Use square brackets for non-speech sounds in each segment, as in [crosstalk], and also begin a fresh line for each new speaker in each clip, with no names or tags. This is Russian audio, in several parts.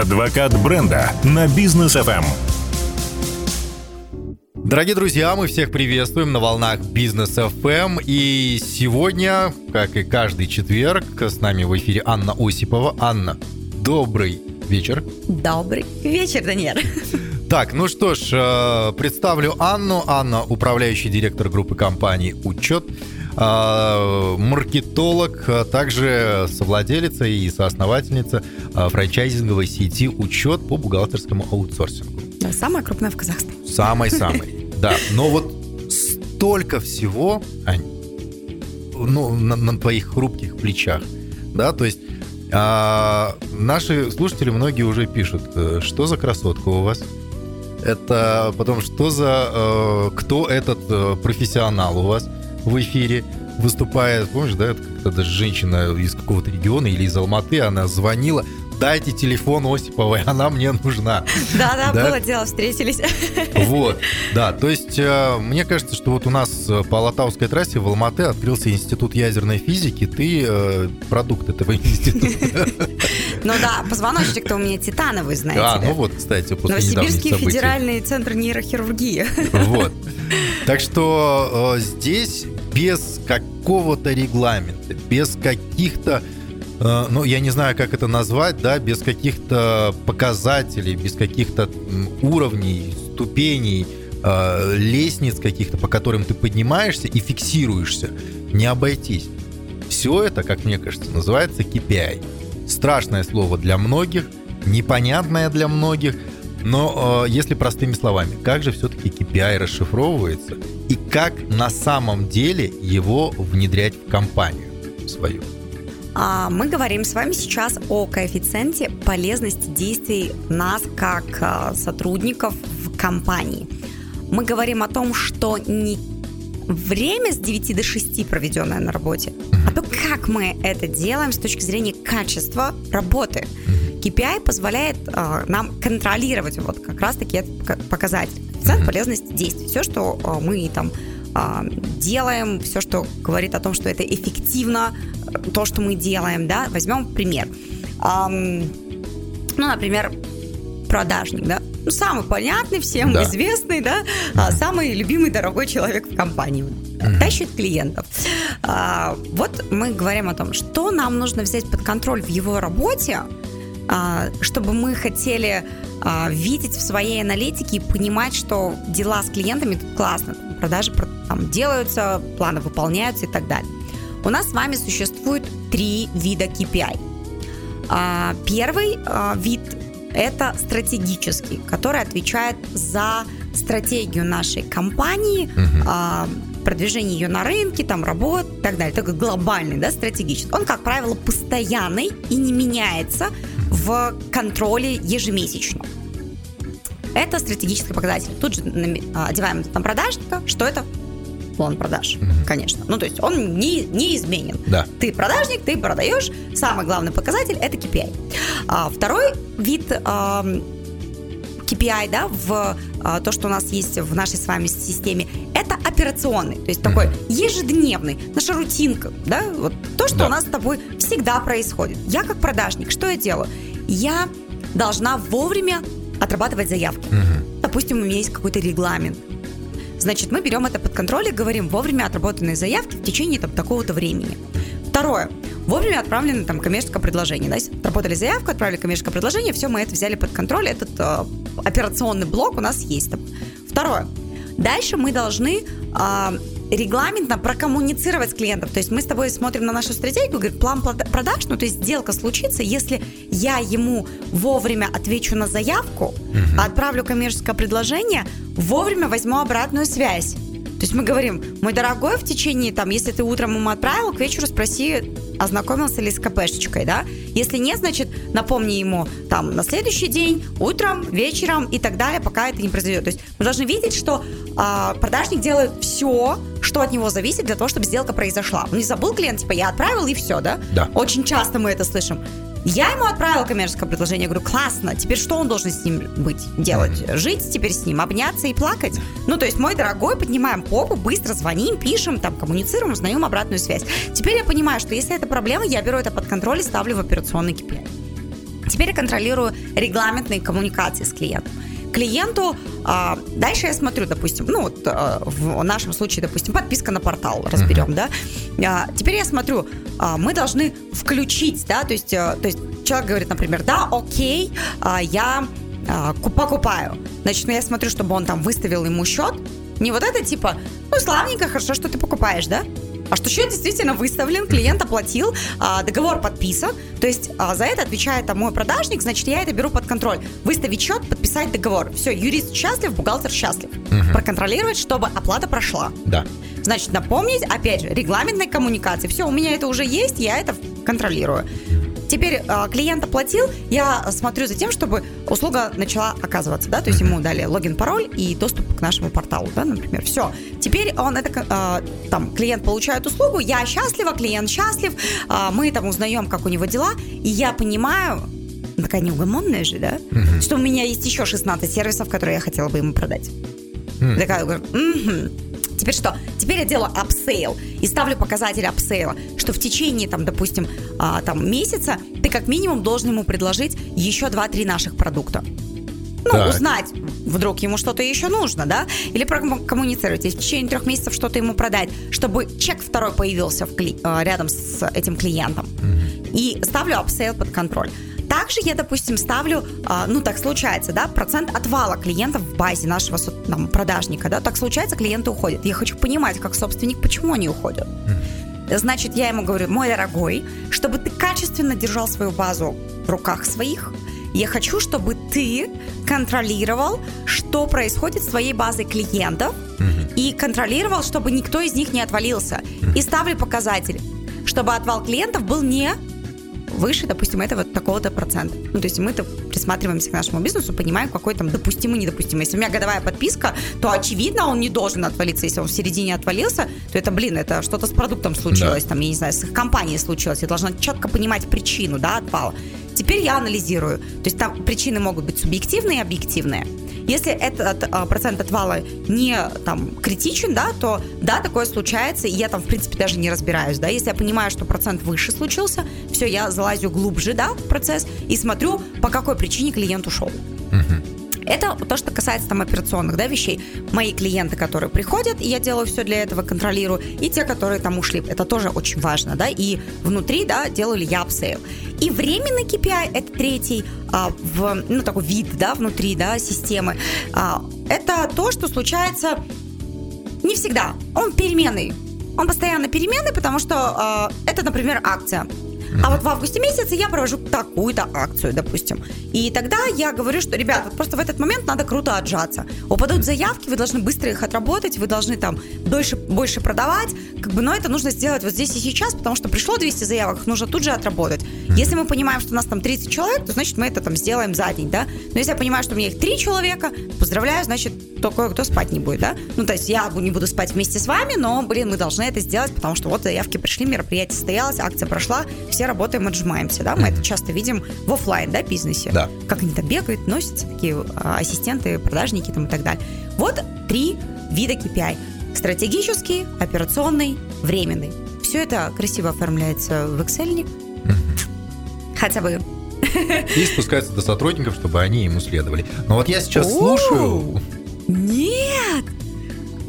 Адвокат бренда на бизнес FM.
Дорогие друзья, мы всех приветствуем на волнах Бизнес FM. И сегодня, как и каждый четверг, с нами в эфире Анна Осипова. Анна, добрый вечер.
Добрый вечер, Даниэль.
Так, ну что ж, э, представлю Анну. Анна, управляющий директор группы компаний «Учет», маркетолог, а также совладелица и соосновательница э, франчайзинговой сети «Учет» по бухгалтерскому аутсорсингу.
Да, самая крупная в Казахстане.
Самый-самый, [laughs] да. Но вот столько всего, Ань, ну, на, на твоих хрупких плечах, да, то есть а, наши слушатели многие уже пишут, э, что за красотка у вас? Это потом, что за... Э, кто этот э, профессионал у вас в эфире? Выступает, помнишь, да, это даже женщина из какого-то региона или из Алматы, она звонила, дайте телефон Осиповой, [laughs] она мне нужна.
Да-да, было дело, встретились. [laughs]
Вот, да, то есть э, мне кажется, что вот у нас э, по Алатауской трассе в Алматы открылся институт ядерной физики, ты э, продукт этого [laughs] института.
Ну да, позвоночник-то у меня титановый, знаете
А, ну вот, кстати, после
Новосибирский федеральный центр нейрохирургии.
Вот. Так что э, здесь без какого-то регламента, без каких-то э, ну, я не знаю, как это назвать, да, без каких-то показателей, без каких-то уровней, ступеней, э, лестниц каких-то, по которым ты поднимаешься и фиксируешься, не обойтись. Все это, как мне кажется, называется KPI. Страшное слово для многих, непонятное для многих, но э, если простыми словами, как же все-таки KPI расшифровывается и как на самом деле его внедрять в компанию свою?
А, Мы говорим с вами сейчас о коэффициенте полезности действий нас как а, сотрудников в компании. Мы говорим о том, что не время с 9 до 6 проведенное на работе, а то, как мы это делаем с точки зрения качества работы. KPI позволяет а, нам контролировать вот как раз-таки этот пока- показатель. Коэффициент полезности действий. Все, что а, мы там а, делаем, все, что говорит о том, что это эффективно, э, то, что мы делаем, да, возьмем пример. Ам, ну, например, продажник, да, ну, самый понятный, всем
Да.
известный, да, а, самый любимый, дорогой человек в компании. Тащит клиентов. А, вот мы говорим о том, что нам нужно взять под контроль в его работе, чтобы мы хотели а, видеть в своей аналитике и понимать, что дела с клиентами тут классно, продажи про- там, делаются, планы выполняются и так далее. У нас с вами существует три вида KPI. А, Первый а, вид – это стратегический, который отвечает за стратегию нашей компании, а, продвижение ее на рынке, там, работ и так далее. Такой глобальный, да, стратегический. Он, как правило, постоянный и не меняется в контроле ежемесячно. Это стратегический показатель. Тут же а, одеваем там продажника. Что это? План продаж, конечно. Ну, то есть он не, неизменен.
Да.
Ты продажник, ты продаешь. Самый главный показатель – это KPI. А, второй вид ам, KPI, да, в а, то, что у нас есть в нашей с вами системе, это операционный, то есть такой ежедневный, наша рутинка, да, вот то, что
Да.
у нас с тобой всегда происходит. Я как продажник, что я делаю? Я должна вовремя отрабатывать заявки. Допустим, у меня есть какой-то регламент. Значит, мы берем это под контроль и говорим вовремя отработанные заявки в течение там, такого-то времени. Второе. Вовремя отправлено там коммерческое предложение. Да? Отработали заявку, отправили коммерческое предложение, все, мы это взяли под контроль. Этот э, операционный блок у нас есть. Там. Второе. Дальше мы должны а, регламентно прокоммуницировать с клиентом. То есть мы с тобой смотрим на нашу стратегию, говорим, план продаж, ну то есть сделка случится, если я ему вовремя отвечу на заявку, отправлю коммерческое предложение, вовремя возьму обратную связь. То есть мы говорим, мой дорогой, в течение, там, если ты утром ему отправил, к вечеру спроси, ознакомился ли с КПшечкой, да? Если нет, значит, напомни ему там на следующий день, утром, вечером и так далее, пока это не произойдет. То есть мы должны видеть, что а, продажник делает все, что от него зависит для того, чтобы сделка произошла. Он не забыл клиент, типа, я отправил и все, да?
Да.
Очень часто мы это слышим. Я ему отправила коммерческое предложение, говорю, классно, теперь что он должен с ним быть, делать? Жить теперь с ним, обняться и плакать? Ну, то есть, мой дорогой, поднимаем попу, быстро звоним, пишем, там, коммуницируем, узнаем обратную связь. Теперь я понимаю, что если это проблема, я беру это под контроль и ставлю в операционный KPI. Теперь я контролирую регламентные коммуникации с клиентом клиенту. А, дальше я смотрю, допустим, ну вот а, в нашем случае, допустим, подписка на портал, разберем, uh-huh. да. А, теперь я смотрю, а, мы должны включить, да, то есть, а, то есть человек говорит, например, да, окей, а, я а, покупаю. Значит, ну я смотрю, чтобы он там выставил ему счет. Не вот это типа, ну славненько, хорошо, что ты покупаешь, да? А что счет действительно выставлен, клиент оплатил, а, договор подписан, то есть а, за это отвечает мой продажник, значит, я это беру под контроль. Выставить счет, подписать договор. Все, юрист счастлив, бухгалтер счастлив. Угу. Проконтролировать, чтобы оплата прошла.
Да.
Значит, напомнить, опять же, регламентной коммуникации. Все, у меня это уже есть, я это контролирую. Теперь э, клиент оплатил, я смотрю за тем, чтобы услуга начала оказываться, да, то есть ему дали логин, пароль и доступ к нашему порталу, да, например. Все. Теперь он это, э, там, клиент получает услугу, я счастлива, клиент счастлив, э, мы там узнаем, как у него дела, и я понимаю, такая неугомонная же, да, угу. что у меня есть еще 16 сервисов, которые я хотела бы ему продать. Такая, говорю, угу. Теперь что? Теперь я делаю upsell и ставлю показатель upsell а, что в течение, там, допустим, а, там, месяца ты как минимум должен ему предложить еще 2-3 наших продукта. Ну, так. узнать, вдруг ему что-то еще нужно, да? Или прокоммуницировать, если в течение трех месяцев что-то ему продать, чтобы чек второй появился в кли- а, рядом с этим клиентом. Угу. И ставлю upsell под контроль. Также я, допустим, ставлю, а, ну так случается, да, процент отвала клиентов в базе нашего там, продажника, да, так случается, клиенты уходят. Я хочу понимать, как собственник, почему они уходят. Значит, я ему говорю, мой дорогой, чтобы ты качественно держал свою базу в руках своих, я хочу, чтобы ты контролировал, что происходит с твоей базой клиентов, mm-hmm. и контролировал, чтобы никто из них не отвалился. Mm-hmm. И ставлю показатель, чтобы отвал клиентов был не выше, допустим, этого такого-то процента. Ну, то есть мы-то присматриваемся к нашему бизнесу, понимаем, какой там допустимый, недопустимый. Если у меня годовая подписка, то, очевидно, он не должен отвалиться. Если он в середине отвалился, то это, блин, это что-то с продуктом случилось, да. там, я не знаю, с их компанией случилось. Я должна четко понимать причину, да, отвала. Теперь я анализирую. То есть там причины могут быть субъективные и объективные. Если этот а, процент отвала не там критичен, да, то да, такое случается, и я там, в принципе, даже не разбираюсь, да. Если я понимаю, что процент выше случился, все, я залазю глубже, да, в процесс и смотрю, по какой причине клиент ушел. Это то, что касается там операционных да, вещей. Мои клиенты, которые приходят, и я делаю все для этого, контролирую, и те, которые там ушли. Это тоже очень важно, да, и внутри, да, делаю ли я upsell. И временный KPI, это третий, а, в, ну, такой вид, да, внутри, да, системы. А, это то, что случается не всегда. Он переменный. Он постоянно переменный, потому что а, это, например, акция. А вот в августе месяце я провожу такую-то акцию, допустим. И тогда я говорю, что, ребята, просто в этот момент надо круто отжаться. Упадут заявки, вы должны быстро их отработать, вы должны там дольше, больше продавать, как бы, но это нужно сделать вот здесь и сейчас, потому что пришло 200 заявок, их нужно тут же отработать. Если мы понимаем, что у нас там 30 человек, то значит мы это там сделаем за день, да. Но если я понимаю, что у меня их 3 человека, поздравляю, значит, то кое-кто спать не будет, да. Ну, то есть я не буду спать вместе с вами, но, блин, мы должны это сделать, потому что вот заявки пришли, мероприятие состоялось, акция прошла, все все работаем, отжимаемся, да, мы mm-hmm. это часто видим в офлайн, да, бизнесе.
Да.
Как они там бегают, носятся, такие а, ассистенты, продажники там и так далее. Вот три вида KPI. Стратегический, операционный, временный. Все это красиво оформляется в Excel. Mm-hmm. Хотя бы
и спускается до сотрудников, чтобы они ему следовали. Но вот я сейчас слушаю...
Нет!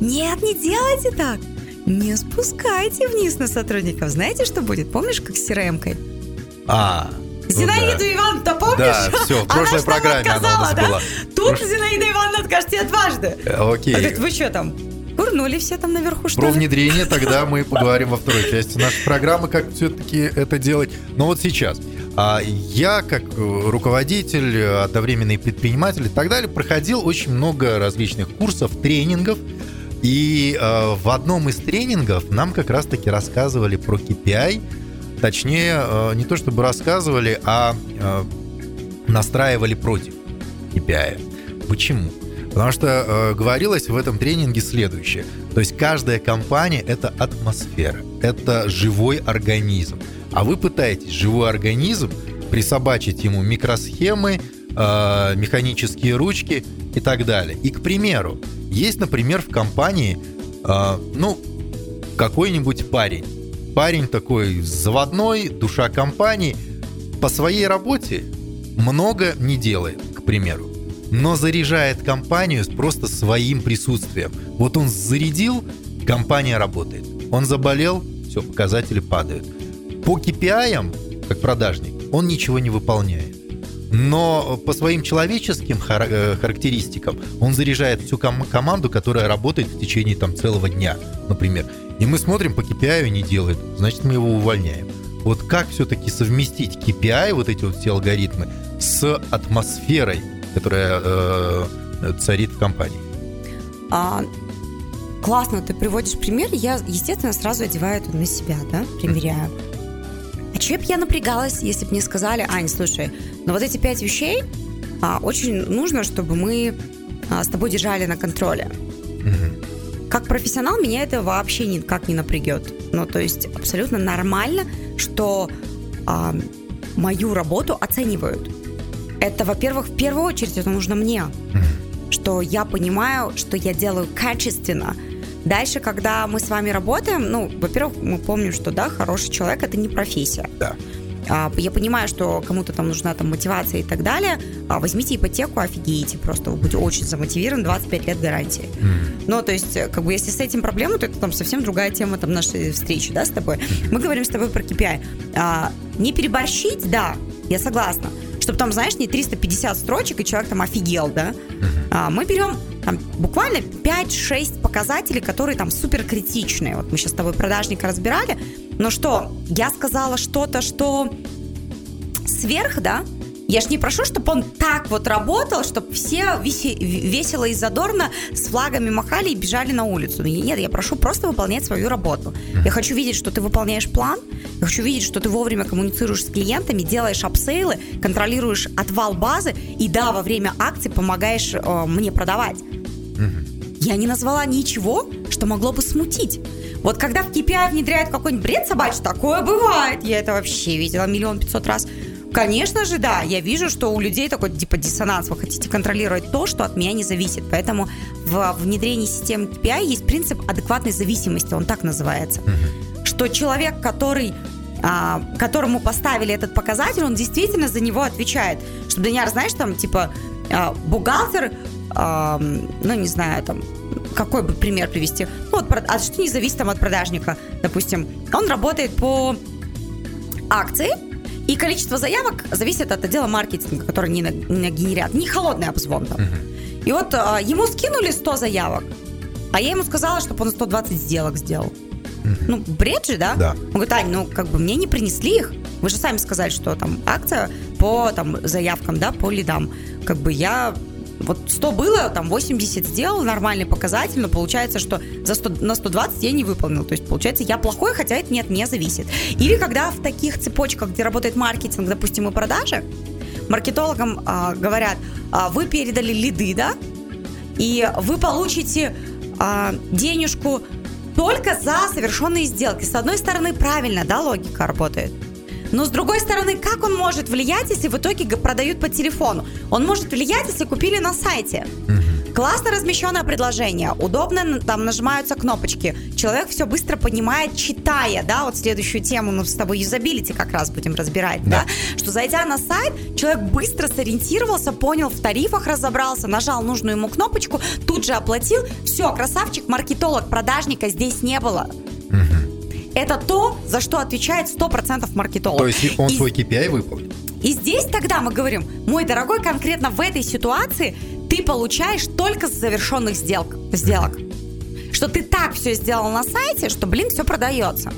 Нет, не делайте так! Не спускайте вниз на сотрудников. Знаете, что будет? Помнишь, как с crm
А,
Зинаиду ну, да. Ивановну, помнишь?
Да, все, в прошлой она программе она у нас да? была.
Тут Прош... Зинаида Ивановна откажет тебе дважды.
Э, окей.
А говорит, вы что там? Курнули все там наверху, что
Про внедрение тогда мы [laughs] поговорим во второй части нашей программы, как все-таки это делать. Но вот сейчас. А я, как руководитель, одновременный предприниматель и так далее, проходил очень много различных курсов, тренингов, и э, в одном из тренингов нам как раз-таки рассказывали про KPI. Точнее, э, не то чтобы рассказывали, а э, настраивали против KPI. Почему? Потому что э, говорилось в этом тренинге следующее. То есть каждая компания — это атмосфера, это живой организм. А вы пытаетесь живой организм присобачить ему микросхемы, э, механические ручки и так далее. И, к примеру, есть, например, в компании, э, ну, какой-нибудь парень. Парень такой заводной, душа компании. По своей работе много не делает, к примеру, но заряжает компанию просто своим присутствием. Вот он зарядил, компания работает. Он заболел, все, показатели падают. По KPI, как продажник, он ничего не выполняет. Но по своим человеческим хар- э, характеристикам он заряжает всю ком- команду, которая работает в течение там целого дня, например. И мы смотрим, по KPI не делает, значит, мы его увольняем. Вот как все-таки совместить KPI, вот эти вот все алгоритмы, с атмосферой, которая э, царит в компании?
А, классно ты приводишь пример. Я, естественно, сразу одеваю это на себя, да, примеряю. А че бы я напрягалась, если бы мне сказали, Ань, слушай, ну вот эти пять вещей а, очень нужно, чтобы мы а, с тобой держали на контроле. Как профессионал меня это вообще никак не напрягет. Ну, то есть абсолютно нормально, что а, мою работу оценивают. Это, во-первых, в первую очередь это нужно мне, что я понимаю, что я делаю качественно. Дальше, когда мы с вами работаем, ну, во-первых, мы помним, что, да, хороший человек – это не профессия.
Да.
А, Я понимаю, что кому-то там нужна там мотивация и так далее. А, Возьмите ипотеку, офигеете просто. Вы будете очень замотивированы, 25 лет гарантии. Ну, то есть, э, как бы, если с этим проблема, то это там совсем другая тема там нашей встречи, да, с тобой. Мы говорим с тобой про KPI. А, не переборщить, да, я согласна. Чтобы там, знаешь, не 350 строчек, и человек там офигел, да. А, мы берем там, буквально 5-6 показателей, которые там супер критичные. Вот мы сейчас с тобой продажника разбирали. Но что, я сказала что-то, что сверх, да? Я ж не прошу, чтобы он так вот работал, чтобы все весело и задорно с флагами махали и бежали на улицу. Нет, я прошу просто выполнять свою работу. Я хочу видеть, что ты выполняешь план, я хочу видеть, что ты вовремя коммуницируешь с клиентами, делаешь апсейлы, контролируешь отвал базы и, да, во время акции помогаешь э, мне продавать. Я не назвала ничего, что могло бы смутить. Вот когда в KPI внедряют какой-нибудь бред собачий, такое бывает. Я это вообще видела миллион пятьсот раз. Конечно же, да, я вижу, что у людей такой типа диссонанс. Вы хотите контролировать то, что от меня не зависит. Поэтому в внедрении системы KPI есть принцип адекватной зависимости, он так называется. Что человек, который а, которому поставили этот показатель, он действительно за него отвечает. Что, Даняр, знаешь, там, типа, а, бухгалтер, ну, не знаю, там, какой бы пример привести? Ну, вот, а что не зависит там от продажника? Допустим, он работает по акции, и количество заявок зависит от отдела маркетинга, который не, на- не генерят. Не холодный обзвон там. И вот а, ему скинули 100 заявок, а я ему сказала, чтобы он 120 сделок сделал. Ну, бред же, да?
Да.
Он говорит, Ань, ну, как бы мне не принесли их. Вы же сами сказали, что там акция по там, заявкам, да, по лидам. Как бы я... Вот 100 было, там 80 сделал, нормальный показатель, но получается, что за 100, на 120 я не выполнил. То есть, получается, я плохой, хотя это не от меня зависит. Или когда в таких цепочках, где работает маркетинг, допустим, и продажи, маркетологам а, говорят, а, вы передали лиды, да, и вы получите а, денежку только за совершенные сделки. С одной стороны, правильно, да, логика работает. Но с другой стороны, как он может влиять, если в итоге продают по телефону? Он может влиять, если купили на сайте. Классно размещенное предложение, удобно там нажимаются кнопочки. Человек все быстро понимает, читая, да, вот следующую тему мы с тобой юзабилити как раз будем разбирать, да.
Да.
что зайдя на сайт, человек быстро сориентировался, понял в тарифах, разобрался, нажал нужную ему кнопочку, тут же оплатил, все, красавчик, маркетолог, продажника здесь не было. Это то, за что отвечает 100% маркетолог.
То есть он
И
свой KPI выполнит.
и здесь тогда мы говорим, мой дорогой, конкретно в этой ситуации ты получаешь только с завершенных сделок, сделок. Что ты так все сделал на сайте, что, блин, все продается.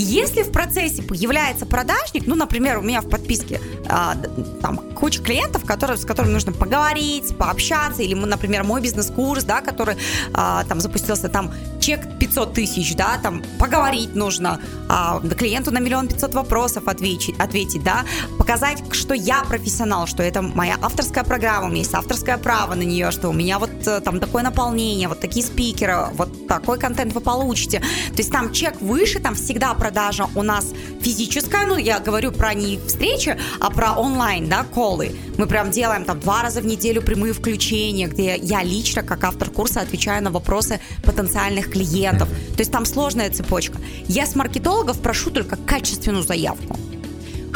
Если в процессе появляется продажник, ну, например, у меня в подписке а, там куча клиентов, которые, с которыми нужно поговорить, пообщаться, или, например, мой бизнес-курс, да, который а, там запустился, там чек 500 тысяч, да, там поговорить нужно, а, клиенту на миллион пятьсот вопросов ответить, ответить, да, показать, что я профессионал, что это моя авторская программа, у меня есть авторское право на нее, что у меня вот там такое наполнение, вот такие спикеры, вот такой контент вы получите. То есть там чек выше, там всегда продажа у нас физическая, ну, я говорю про не встречи, а про онлайн, да, колы. Мы прям делаем там два раза в неделю прямые включения, где я лично, как автор курса, отвечаю на вопросы потенциальных клиентов. То есть там сложная цепочка. Я с маркетологов прошу только качественную заявку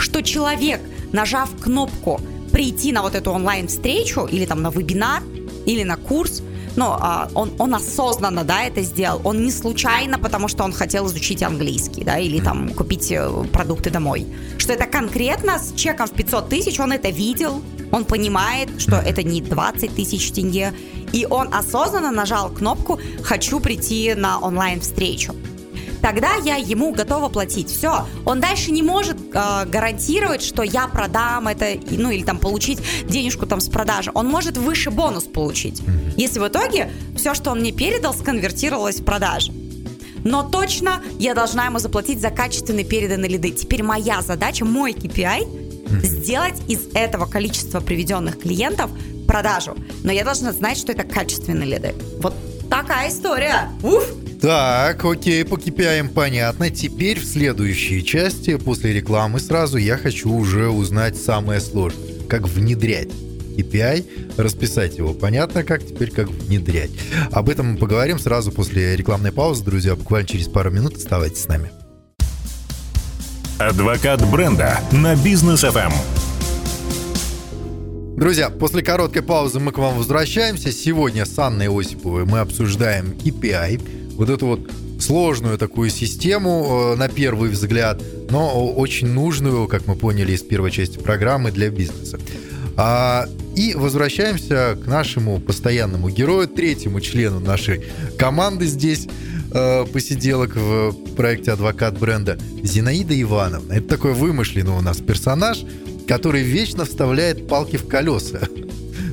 что человек нажав кнопку прийти на вот эту онлайн-встречу или там на вебинар, или на курс, но а, он, он осознанно, да, это сделал. Он не случайно, потому что он хотел изучить английский, да, или там купить э, продукты домой. Что это конкретно с чеком в 500 тысяч, он это видел, он понимает, что это не 20 тысяч тенге, и он осознанно нажал кнопку «Хочу прийти на онлайн-встречу» тогда я ему готова платить. Все. Он дальше не может э, гарантировать, что я продам это, ну или там получить денежку там с продажи. Он может выше бонус получить, если в итоге все, что он мне передал, сконвертировалось в продажи. Но точно я должна ему заплатить за качественные переданные лиды. Теперь моя задача, мой KPI, сделать из этого количества приведенных клиентов продажу. Но я должна знать, что это качественные лиды. Вот такая история. Уф!
Так, окей, по KPI понятно. Теперь в следующей части, после рекламы сразу, я хочу уже узнать самое сложное. Как внедрять KPI, расписать его. Понятно, как теперь как внедрять. Об этом мы поговорим сразу после рекламной паузы, друзья. Буквально через пару минут оставайтесь с нами.
Адвокат бренда на бизнес FM.
Друзья, после короткой паузы мы к вам возвращаемся. Сегодня с Анной Осиповой мы обсуждаем KPI вот эту вот сложную такую систему э, на первый взгляд, но очень нужную, как мы поняли из первой части программы, для бизнеса. А, и возвращаемся к нашему постоянному герою, третьему члену нашей команды здесь, э, посиделок в проекте «Адвокат бренда» Зинаида Ивановна. Это такой вымышленный у нас персонаж, который вечно вставляет палки в колеса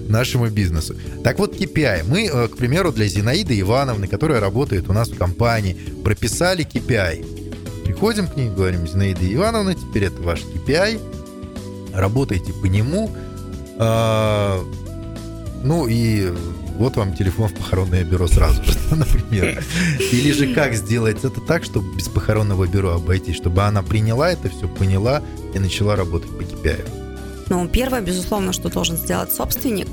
нашему бизнесу. Так вот, KPI. Мы, э, к примеру, для Зинаиды Ивановны, которая работает у нас в компании, прописали KPI. Приходим к ней, говорим, Зинаида Ивановна, теперь это ваш KPI, работайте по нему. А, ну и вот вам телефон в похоронное бюро сразу же, [laughs] например. Или же как сделать это так, чтобы без похоронного бюро обойтись, чтобы она приняла это все, поняла и начала работать по KPI.
Ну, первое, безусловно, что должен сделать собственник,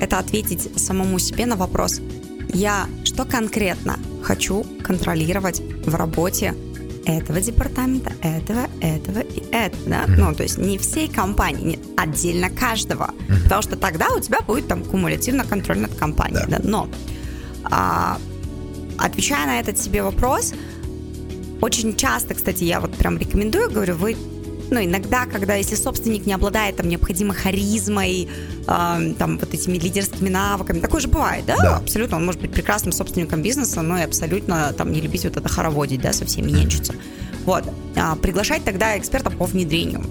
это ответить самому себе на вопрос, я что конкретно хочу контролировать в работе этого департамента, этого, этого и этого, да? Mm-hmm. Ну, то есть не всей компании, не отдельно каждого, mm-hmm. потому что тогда у тебя будет там кумулятивно контроль над компанией, да? да? Но а, отвечая на этот себе вопрос, очень часто, кстати, я вот прям рекомендую, говорю, вы ну, иногда, когда, если собственник не обладает там необходимой харизмой, э, там, вот этими лидерскими навыками, такое же бывает, да? да? Абсолютно, он может быть прекрасным собственником бизнеса, но и абсолютно там не любить вот это хороводить, да, со всеми нянчиться. Вот. А, приглашать тогда экспертов по внедрению.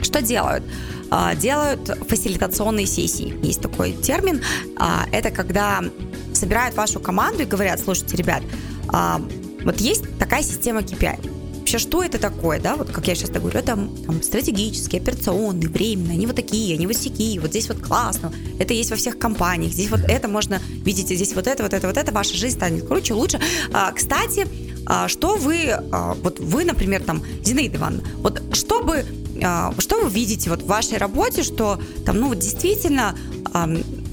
Что делают? А, делают фасилитационные сессии. Есть такой термин. А, это когда собирают вашу команду и говорят, слушайте, ребят, а, вот есть такая система KPI вообще, что это такое, да, вот как я сейчас говорю, это там, стратегические, операционные, временные, они вот такие, они вот такие, вот здесь вот классно, это есть во всех компаниях, здесь вот это можно, видите, здесь вот это, вот это, вот это, ваша жизнь станет круче, лучше. А, кстати, а, что вы, а, вот вы, например, там, Зинаида Ивановна, вот что бы а, что вы видите вот в вашей работе, что там, ну, вот действительно,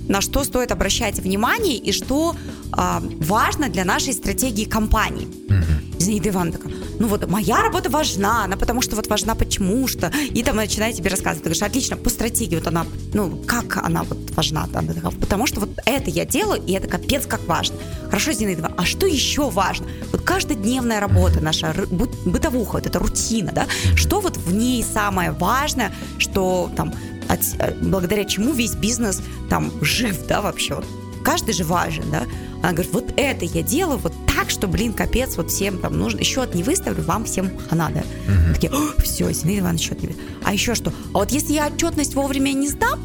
на что стоит обращать внимание и что важно для нашей стратегии компании? Mm-hmm. Зинаида Ивановна такая, ну вот моя работа важна, она потому что вот важна почему что, и там начинает тебе рассказывать, ты говоришь, отлично, по стратегии вот она, ну как она вот важна, она потому что вот это я делаю, и это капец как важно. Хорошо, Зинаида, а что еще важно? Вот каждодневная работа наша, бытовуха, вот эта рутина, да, что вот в ней самое важное, что там от, э, благодаря чему весь бизнес там жив, да, вообще каждый же важен, да. Она говорит, вот это я делаю вот что, блин, капец, вот всем там нужно. Счет не выставлю, вам всем хана, да. Угу. Такие, все, Зинаида Ивановна, счет не А еще что? А вот если я отчетность вовремя не сдам,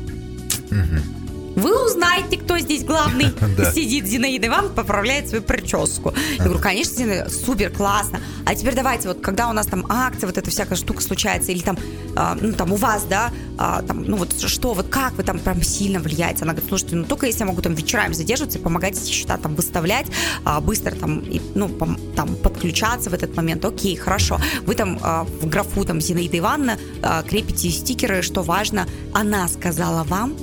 угу вы узнаете, кто здесь главный. [laughs] Сидит Зинаида Ивановна, поправляет свою прическу. Я говорю, конечно, Зинаида, супер, классно. А теперь давайте, вот когда у нас там акция, вот эта всякая штука случается, или там, а, ну там у вас, да, а, там, ну вот что, вот как вы там прям сильно влияете? Она говорит, слушайте, ну только если я могу там вечерами задерживаться и помогать эти счета там выставлять, а, быстро там, и, ну, там подключаться в этот момент, окей, хорошо. Вы там а, в графу там Зинаида Ивановна а, крепите стикеры, что важно, она сказала вам,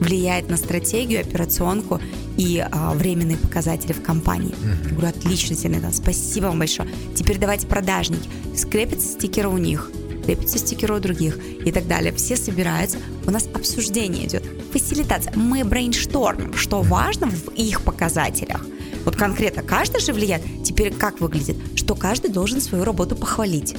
влияет на стратегию, операционку и а, временные показатели в компании. Mm-hmm. Я говорю, отлично, Зинаида, спасибо вам большое. Теперь давайте продажники. Скрепятся стикеры у них. крепятся стикеры у других и так далее. Все собираются, у нас обсуждение идет, фасилитация. Мы брейнштормим, что важно в их показателях. Вот конкретно каждый же влияет. Теперь как выглядит? Что каждый должен свою работу похвалить.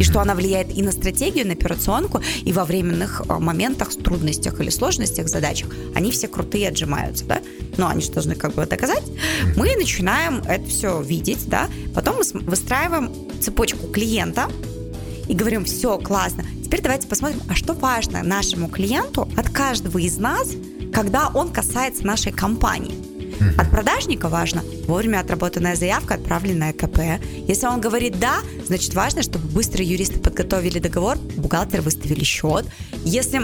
И что она влияет и на стратегию, и на операционку, и во временных э, моментах, трудностях или сложностях, задачах. Они все крутые отжимаются, да? Но они же должны как бы доказать. Мы начинаем это все видеть, да? Потом мы выстраиваем цепочку клиента и говорим, все, классно. Теперь давайте посмотрим, а что важно нашему клиенту от каждого из нас, когда он касается нашей компании. От продажника важно вовремя отработанная заявка, отправленная КП. Если он говорит «да», значит важно, чтобы быстро юристы подготовили договор, бухгалтер выставили счет. Если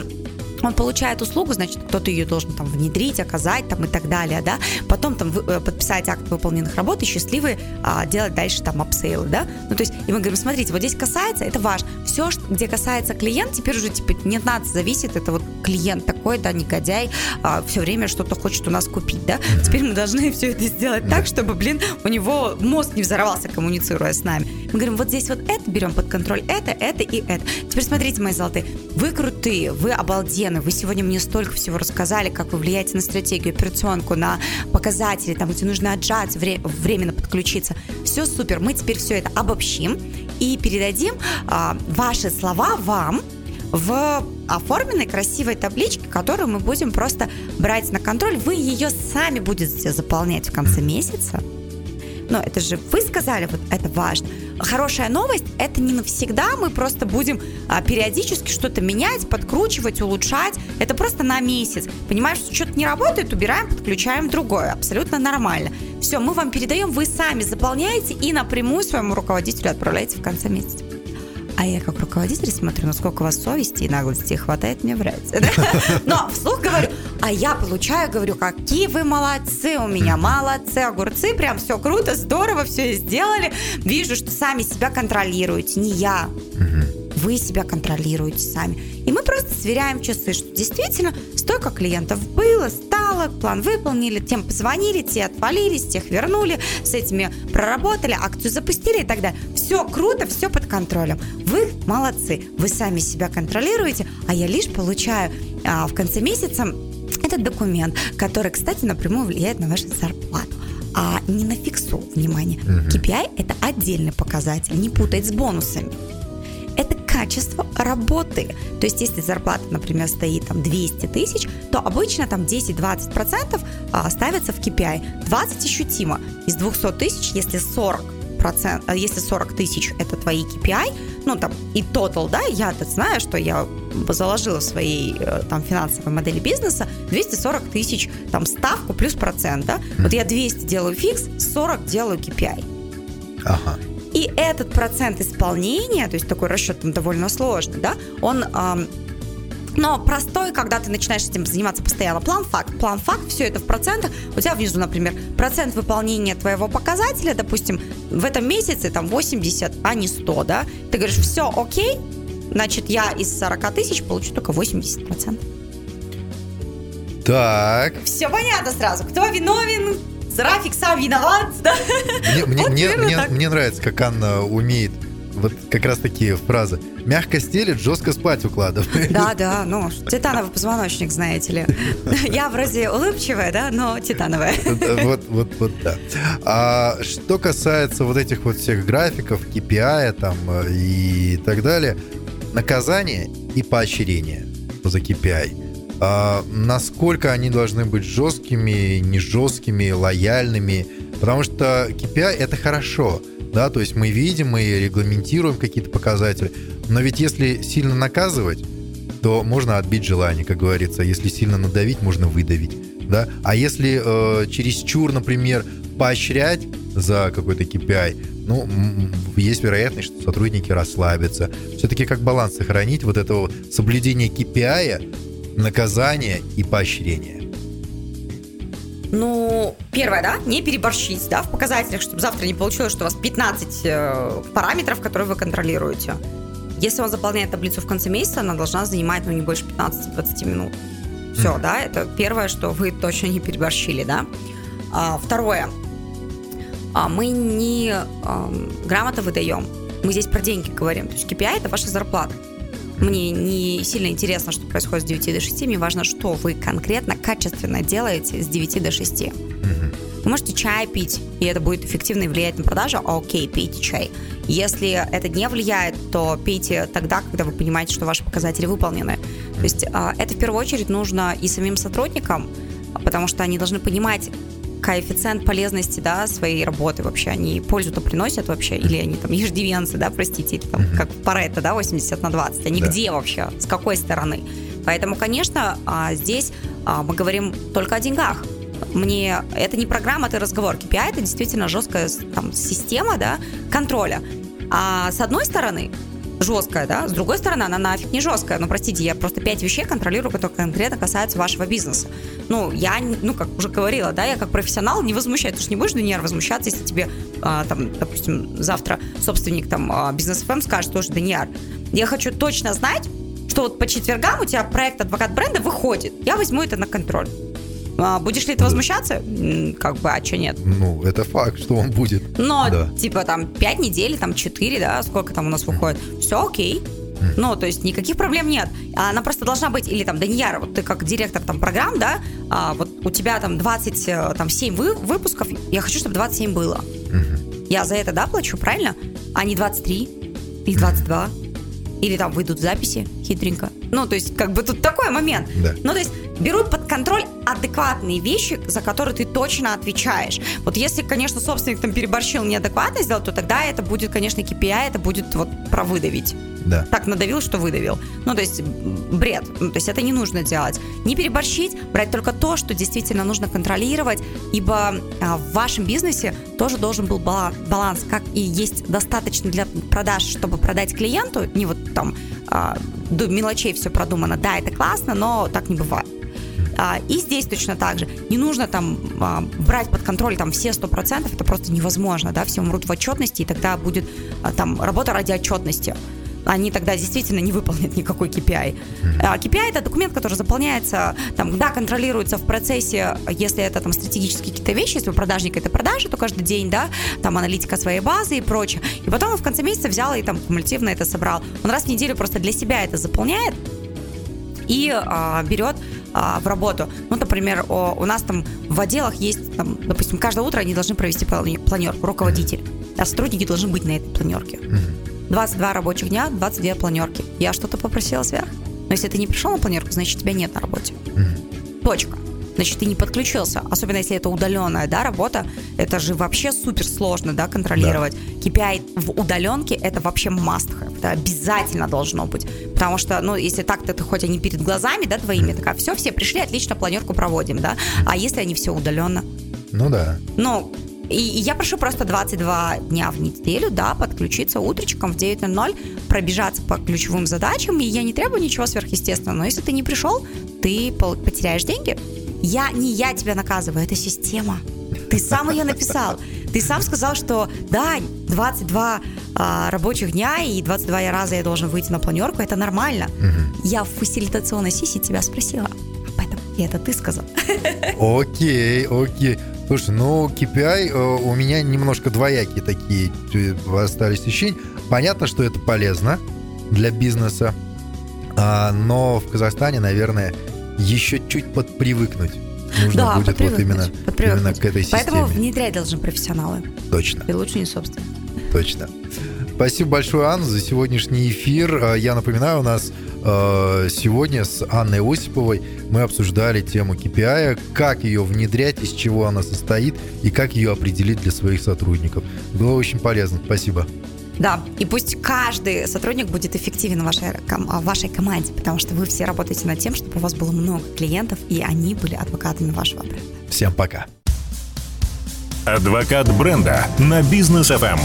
он получает услугу, значит, кто-то ее должен там внедрить, оказать там и так далее, да, потом там э, подписать акт выполненных работ и счастливые а, делать дальше там апсейлы, да, ну то есть, и мы говорим, смотрите, вот здесь касается, это ваш, все, где касается клиент, теперь уже типа не от нас зависит, это вот клиент такой, да, негодяй, а, все время что-то хочет у нас купить, да, теперь мы должны все это сделать так, чтобы, блин, у него мозг не взорвался, коммуницируя с нами. Мы говорим, вот здесь вот это берем под контроль, это, это и это. Теперь смотрите, мои золотые, вы крутые, вы обалденные, Лена, вы сегодня мне столько всего рассказали, как вы влияете на стратегию, операционку, на показатели, там, где нужно отжаться, вре- временно подключиться. Все супер, мы теперь все это обобщим и передадим а, ваши слова вам в оформленной красивой табличке, которую мы будем просто брать на контроль. Вы ее сами будете заполнять в конце месяца. Но это же вы сказали, вот это важно хорошая новость – это не навсегда, мы просто будем а, периодически что-то менять, подкручивать, улучшать. Это просто на месяц. Понимаешь, что что-то не работает, убираем, подключаем другое. Абсолютно нормально. Все, мы вам передаем, вы сами заполняете и напрямую своему руководителю отправляете в конце месяца. А я как руководитель смотрю, насколько у вас совести и наглости хватает мне врать. Но вслух говорю, а я получаю, говорю, какие вы молодцы у меня, молодцы, огурцы, прям все круто, здорово, все сделали. Вижу, что сами себя контролируете, не я. Вы себя контролируете сами. И мы просто сверяем часы, что действительно столько клиентов было, стало, план выполнили, тем позвонили, те отвалились, тех вернули, с этими проработали, акцию запустили и так далее. Все круто, все под контролем. Вы молодцы, вы сами себя контролируете, а я лишь получаю а, в конце месяца этот документ, который, кстати, напрямую влияет на вашу зарплату а не на фиксу, внимание. Угу. KPI – это отдельный показатель, не путать с бонусами качество работы. То есть, если зарплата, например, стоит там 200 тысяч, то обычно там 10-20% а, ставится в KPI. 20 ощутимо. Из 200 тысяч, если 40 процент, а, если 40 тысяч это твои KPI, ну там и total, да, я то знаю, что я заложила в своей э, там финансовой модели бизнеса 240 тысяч там ставку плюс процент, да, вот я 200 делаю фикс, 40 делаю KPI. Ага. И этот процент исполнения, то есть такой расчет там довольно сложный, да, он но простой, когда ты начинаешь этим заниматься постоянно. План-факт. План-факт, все это в процентах. У тебя внизу, например, процент выполнения твоего показателя, допустим, в этом месяце там 80, а не 100, да? Ты говоришь, все, окей, значит, я из 40 тысяч получу только 80 процентов.
Так.
Все понятно сразу. Кто виновен, Рафик сам виноват, да?
Мне, мне, вот мне, мне, мне нравится, как Анна умеет вот как раз такие фразы. Мягко стелит, жестко спать укладывает.
Да, да, ну, титановый позвоночник, знаете ли. [laughs] Я вроде улыбчивая, да, но титановая. [laughs]
Вот, вот, вот, да. А что касается вот этих вот всех графиков, KPI там э, и так далее, наказание и поощрение за KPI – а, насколько они должны быть жесткими, не жесткими, лояльными. Потому что KPI это хорошо, да, то есть мы видим, мы регламентируем какие-то показатели, но ведь если сильно наказывать, то можно отбить желание, как говорится. Если сильно надавить, можно выдавить, да. А если э, чересчур, например, поощрять за какой-то KPI, ну, есть вероятность, что сотрудники расслабятся. Все-таки как баланс сохранить вот этого соблюдения KPI наказание и поощрение?
Ну, первое, да, не переборщить, да, в показателях, чтобы завтра не получилось, что у вас 15 э, параметров, которые вы контролируете. Если он заполняет таблицу в конце месяца, она должна занимать, ну, не больше 15-20 минут. Все, mm. да, это первое, что вы точно не переборщили, да. А, второе, а, мы не а, грамотно выдаем мы здесь про деньги говорим. То есть KPI – это ваша зарплата. Мне не сильно интересно, что происходит с 9 до 6, мне важно, что вы конкретно, качественно делаете с 9 до 6. Угу. Вы можете чай пить, и это будет эффективно и влиять на продажу, окей, пейте чай. Если это не влияет, то пейте тогда, когда вы понимаете, что ваши показатели выполнены. То есть а, это в первую очередь нужно и самим сотрудникам, потому что они должны понимать, коэффициент полезности, да, своей работы вообще, они пользу-то приносят вообще, или они там ежедивенцы, да, простите, или там, как Паретто, да, 80 на 20, они да. где вообще, с какой стороны? Поэтому, конечно, а, здесь а, мы говорим только о деньгах. Мне это не программа, это разговор. KPI это действительно жесткая там, система да, контроля. А с одной стороны, жесткая, да, с другой стороны, она нафиг не жесткая. Ну, простите, я просто пять вещей контролирую, которые конкретно касаются вашего бизнеса. Ну, я, ну, как уже говорила, да, я как профессионал не возмущаюсь. Ты же не будешь, Даниэль, возмущаться, если тебе, а, там, допустим, завтра собственник там а, бизнес-ФМ скажет, тоже, Даниэль, я хочу точно знать, что вот по четвергам у тебя проект адвокат бренда выходит. Я возьму это на контроль. А, будешь ли ты возмущаться? Как бы, а что нет?
Ну, это факт, что он будет.
Но, да. типа, там, 5 недель, там, 4, да, сколько там у нас выходит. Все окей. Ну, то есть никаких проблем нет. Она просто должна быть, или там, Данияр, вот ты как директор там программ, да, а, вот у тебя там 27 э, вы, выпусков, я хочу, чтобы 27 было. Угу. Я за это, да, плачу, правильно? А не 23 или 22. Угу. Или там выйдут записи хитренько. Ну, то есть, как бы тут такой момент. Да. Ну, то есть, берут контроль адекватные вещи, за которые ты точно отвечаешь. Вот если, конечно, собственник там переборщил неадекватно сделал, то тогда это будет, конечно, KPI, это будет вот про выдавить. Да. Так надавил, что выдавил. Ну, то есть бред. Ну, то есть это не нужно делать. Не переборщить, брать только то, что действительно нужно контролировать, ибо а, в вашем бизнесе тоже должен был баланс, как и есть достаточно для продаж, чтобы продать клиенту, не вот там а, до мелочей все продумано. Да, это классно, но так не бывает. А, и здесь точно так же. Не нужно там а, брать под контроль там все 100%, это просто невозможно, да, все умрут в отчетности, и тогда будет а, там работа ради отчетности они тогда действительно не выполнят никакой KPI. KPI это документ, который заполняется, там, да, контролируется в процессе, если это там стратегические какие-то вещи, если у продажника это продажи, то каждый день, да, там аналитика своей базы и прочее. И потом он в конце месяца взял и там кумулятивно это собрал. Он раз в неделю просто для себя это заполняет и а, берет а, в работу. Ну, например, о, у нас там в отделах есть, там, допустим, каждое утро они должны провести планерку, руководитель. А сотрудники должны быть на этой планерке. 22 рабочих дня, 22 планерки. Я что-то попросила сверх? Но если ты не пришел на планерку, значит, тебя нет на работе. Точка значит, ты не подключился. Особенно если это удаленная да, работа, это же вообще супер сложно да, контролировать. Да. KPI в удаленке это вообще must have. Это обязательно должно быть. Потому что, ну, если так-то ты хоть они перед глазами, да, твоими, такая, все, все пришли, отлично, планерку проводим, да. А если они все удаленно?
Ну да.
Ну, и, и я прошу просто 22 дня в неделю, да, подключиться утречком в 9.00, пробежаться по ключевым задачам, и я не требую ничего сверхъестественного. Но если ты не пришел, ты потеряешь деньги. Я не я тебя наказываю, это система. Ты сам ее написал. Ты сам сказал, что да, 22 а, рабочих дня и 22 раза я должен выйти на планерку, это нормально. Угу. Я в фасилитационной сессии тебя спросила об этом, и это ты сказал.
Окей, окей. Слушай, ну, KPI э, у меня немножко двоякие такие остались ощущения. Понятно, что это полезно для бизнеса, а, но в Казахстане, наверное, еще чуть подпривыкнуть нужно да, будет вот именно, именно к этой системе.
Поэтому внедрять должны профессионалы.
Точно.
И лучше не собственно.
Точно. Спасибо большое, Анна, за сегодняшний эфир. А, я напоминаю, у нас э, сегодня с Анной Осиповой мы обсуждали тему KPI, как ее внедрять, из чего она состоит и как ее определить для своих сотрудников. Было очень полезно. Спасибо.
Да, и пусть каждый сотрудник будет эффективен в вашей, в вашей команде, потому что вы все работаете над тем, чтобы у вас было много клиентов, и они были адвокатами вашего бренда.
Всем пока.
Адвокат бренда на бизнес FM.